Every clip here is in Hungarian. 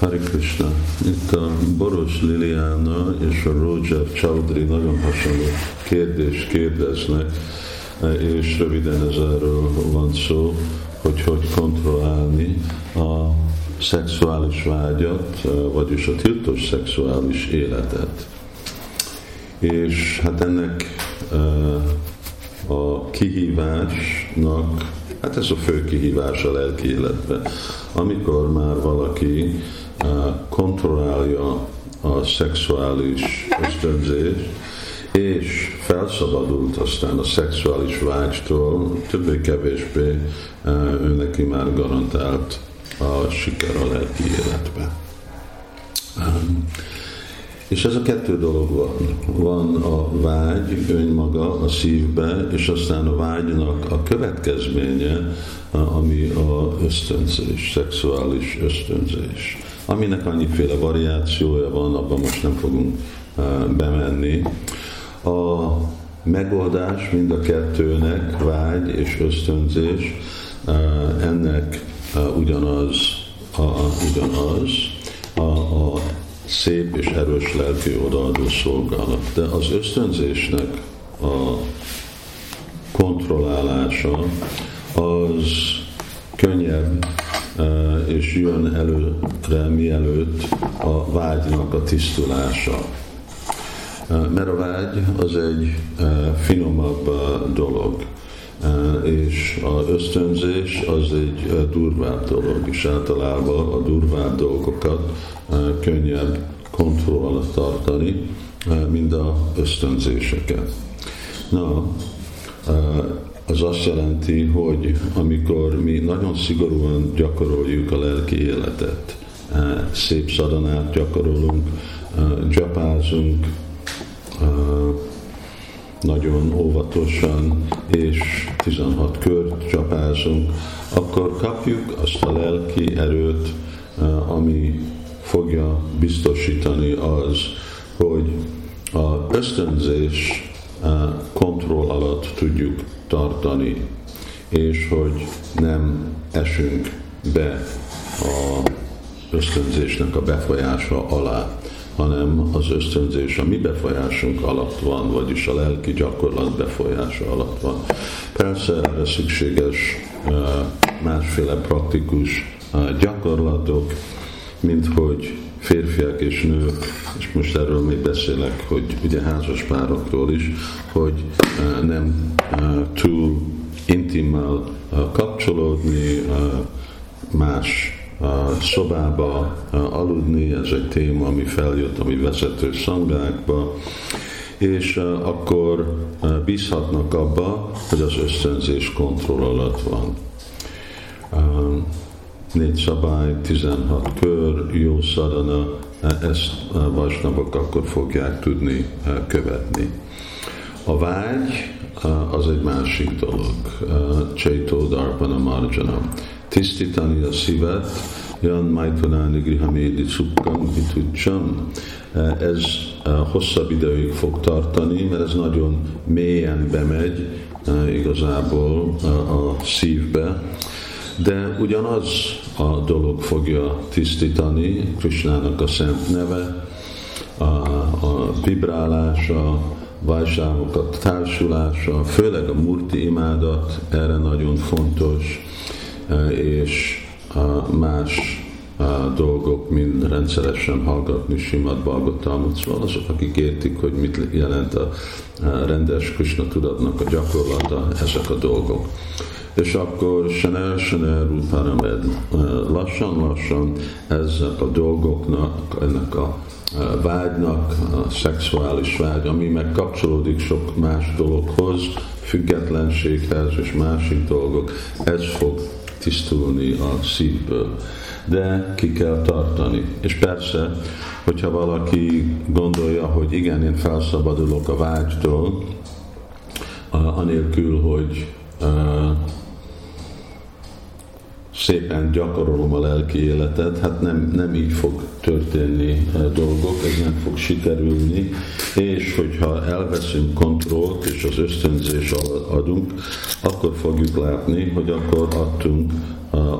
Hari Krishna. Itt a Boros Liliana és a Roger Chowdhury nagyon hasonló kérdést kérdeznek, és röviden ez erről van szó, hogy hogy kontrollálni a szexuális vágyat, vagyis a tiltos szexuális életet. És hát ennek a kihívásnak, hát ez a fő kihívás a lelki életben. Amikor már valaki kontrollálja a szexuális ösztönzést, és felszabadult aztán a szexuális vágytól, többé-kevésbé ő neki már garantált a siker a lelki életbe. És ez a kettő dolog van. Van a vágy önmaga a szívbe, és aztán a vágynak a következménye, ami a ösztönzés, szexuális ösztönzés. Aminek annyiféle variációja van, abban most nem fogunk bemenni. A megoldás mind a kettőnek, vágy és ösztönzés, ennek ugyanaz, a, ugyanaz a, a szép és erős lelki odaadó szolgálat. De az ösztönzésnek a kontrollálása az könnyebb és jön előre mielőtt a vágynak a tisztulása. Mert a vágy az egy finomabb dolog, és az ösztönzés az egy durvább dolog, és általában a durvább dolgokat könnyebb kontroll alatt tartani, mint a ösztönzéseket. Na, az azt jelenti, hogy amikor mi nagyon szigorúan gyakoroljuk a lelki életet, szép szadanát gyakorolunk, gyapázunk, nagyon óvatosan, és 16 kört csapázunk, akkor kapjuk azt a lelki erőt, ami fogja biztosítani az, hogy a ösztönzés kontroll alatt tudjuk tartani, és hogy nem esünk be a ösztönzésnek a befolyása alá hanem az ösztönzés a mi befolyásunk alatt van, vagyis a lelki gyakorlat befolyása alatt van. Persze erre szükséges másféle praktikus gyakorlatok, mint hogy férfiak és nők, és most erről még beszélek, hogy ugye házas párokról is, hogy nem túl intimmal kapcsolódni, más szobába aludni, ez egy téma, ami feljött a mi vezető szangákba, és akkor bízhatnak abba, hogy az ösztönzés kontroll alatt van. Négy szabály, 16 kör, jó szadana, ezt vasnabok akkor fogják tudni követni. A vágy az egy másik dolog. Csaitó Darpana Marjana tisztítani a szívet, Jan Majtanáni Grihamédi Cukkam Vitucsam. Ez hosszabb ideig fog tartani, mert ez nagyon mélyen bemegy igazából a szívbe, de ugyanaz a dolog fogja tisztítani, Krisnának a szent neve, a, a vibrálása, válságokat társulása, főleg a murti imádat, erre nagyon fontos, és más dolgok, mind rendszeresen hallgatni Simad Bhagavatamot, szóval azok, akik értik, hogy mit jelent a rendes Krishna tudatnak a gyakorlata, ezek a dolgok. És akkor Chanel, Chanel, Ruparamed, lassan-lassan ezek a dolgoknak, ennek a vágynak, a szexuális vágy, ami meg kapcsolódik sok más dologhoz, függetlenséghez és másik dolgok, ez fog tisztulni a szívből. De ki kell tartani. És persze, hogyha valaki gondolja, hogy igen, én felszabadulok a vágytól, anélkül, hogy 呃 szépen gyakorolom a lelki életet, hát nem, nem így fog történni dolgok, ez nem fog sikerülni, és hogyha elveszünk kontrollt és az ösztönzés adunk, akkor fogjuk látni, hogy akkor adtunk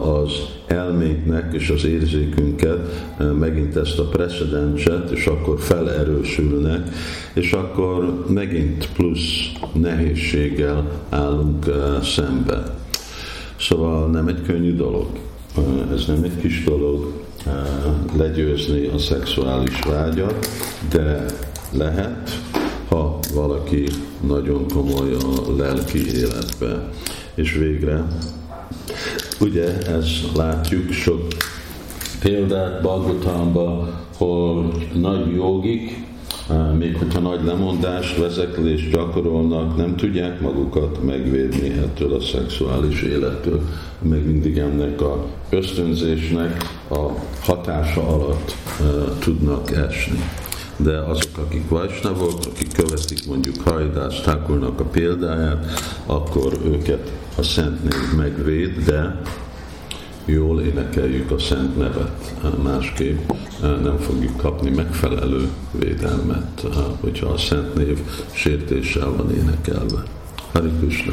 az elménknek és az érzékünket megint ezt a precedenset, és akkor felerősülnek, és akkor megint plusz nehézséggel állunk szembe. Szóval nem egy könnyű dolog, ez nem egy kis dolog legyőzni a szexuális vágyat, de lehet, ha valaki nagyon komoly a lelki életbe. És végre, ugye ezt látjuk sok példát Bagotánban, hogy nagy jogik még hogyha nagy lemondást, vezeklést gyakorolnak, nem tudják magukat megvédni ettől a szexuális élettől, meg mindig ennek a ösztönzésnek a hatása alatt tudnak esni. De azok, akik vajsnavok, akik követik mondjuk Hajdász Thakurnak a példáját, akkor őket a Szent Név megvéd, de jól énekeljük a szent nevet, másképp nem fogjuk kapni megfelelő védelmet, hogyha a szent név sértéssel van énekelve. Hari Krishna.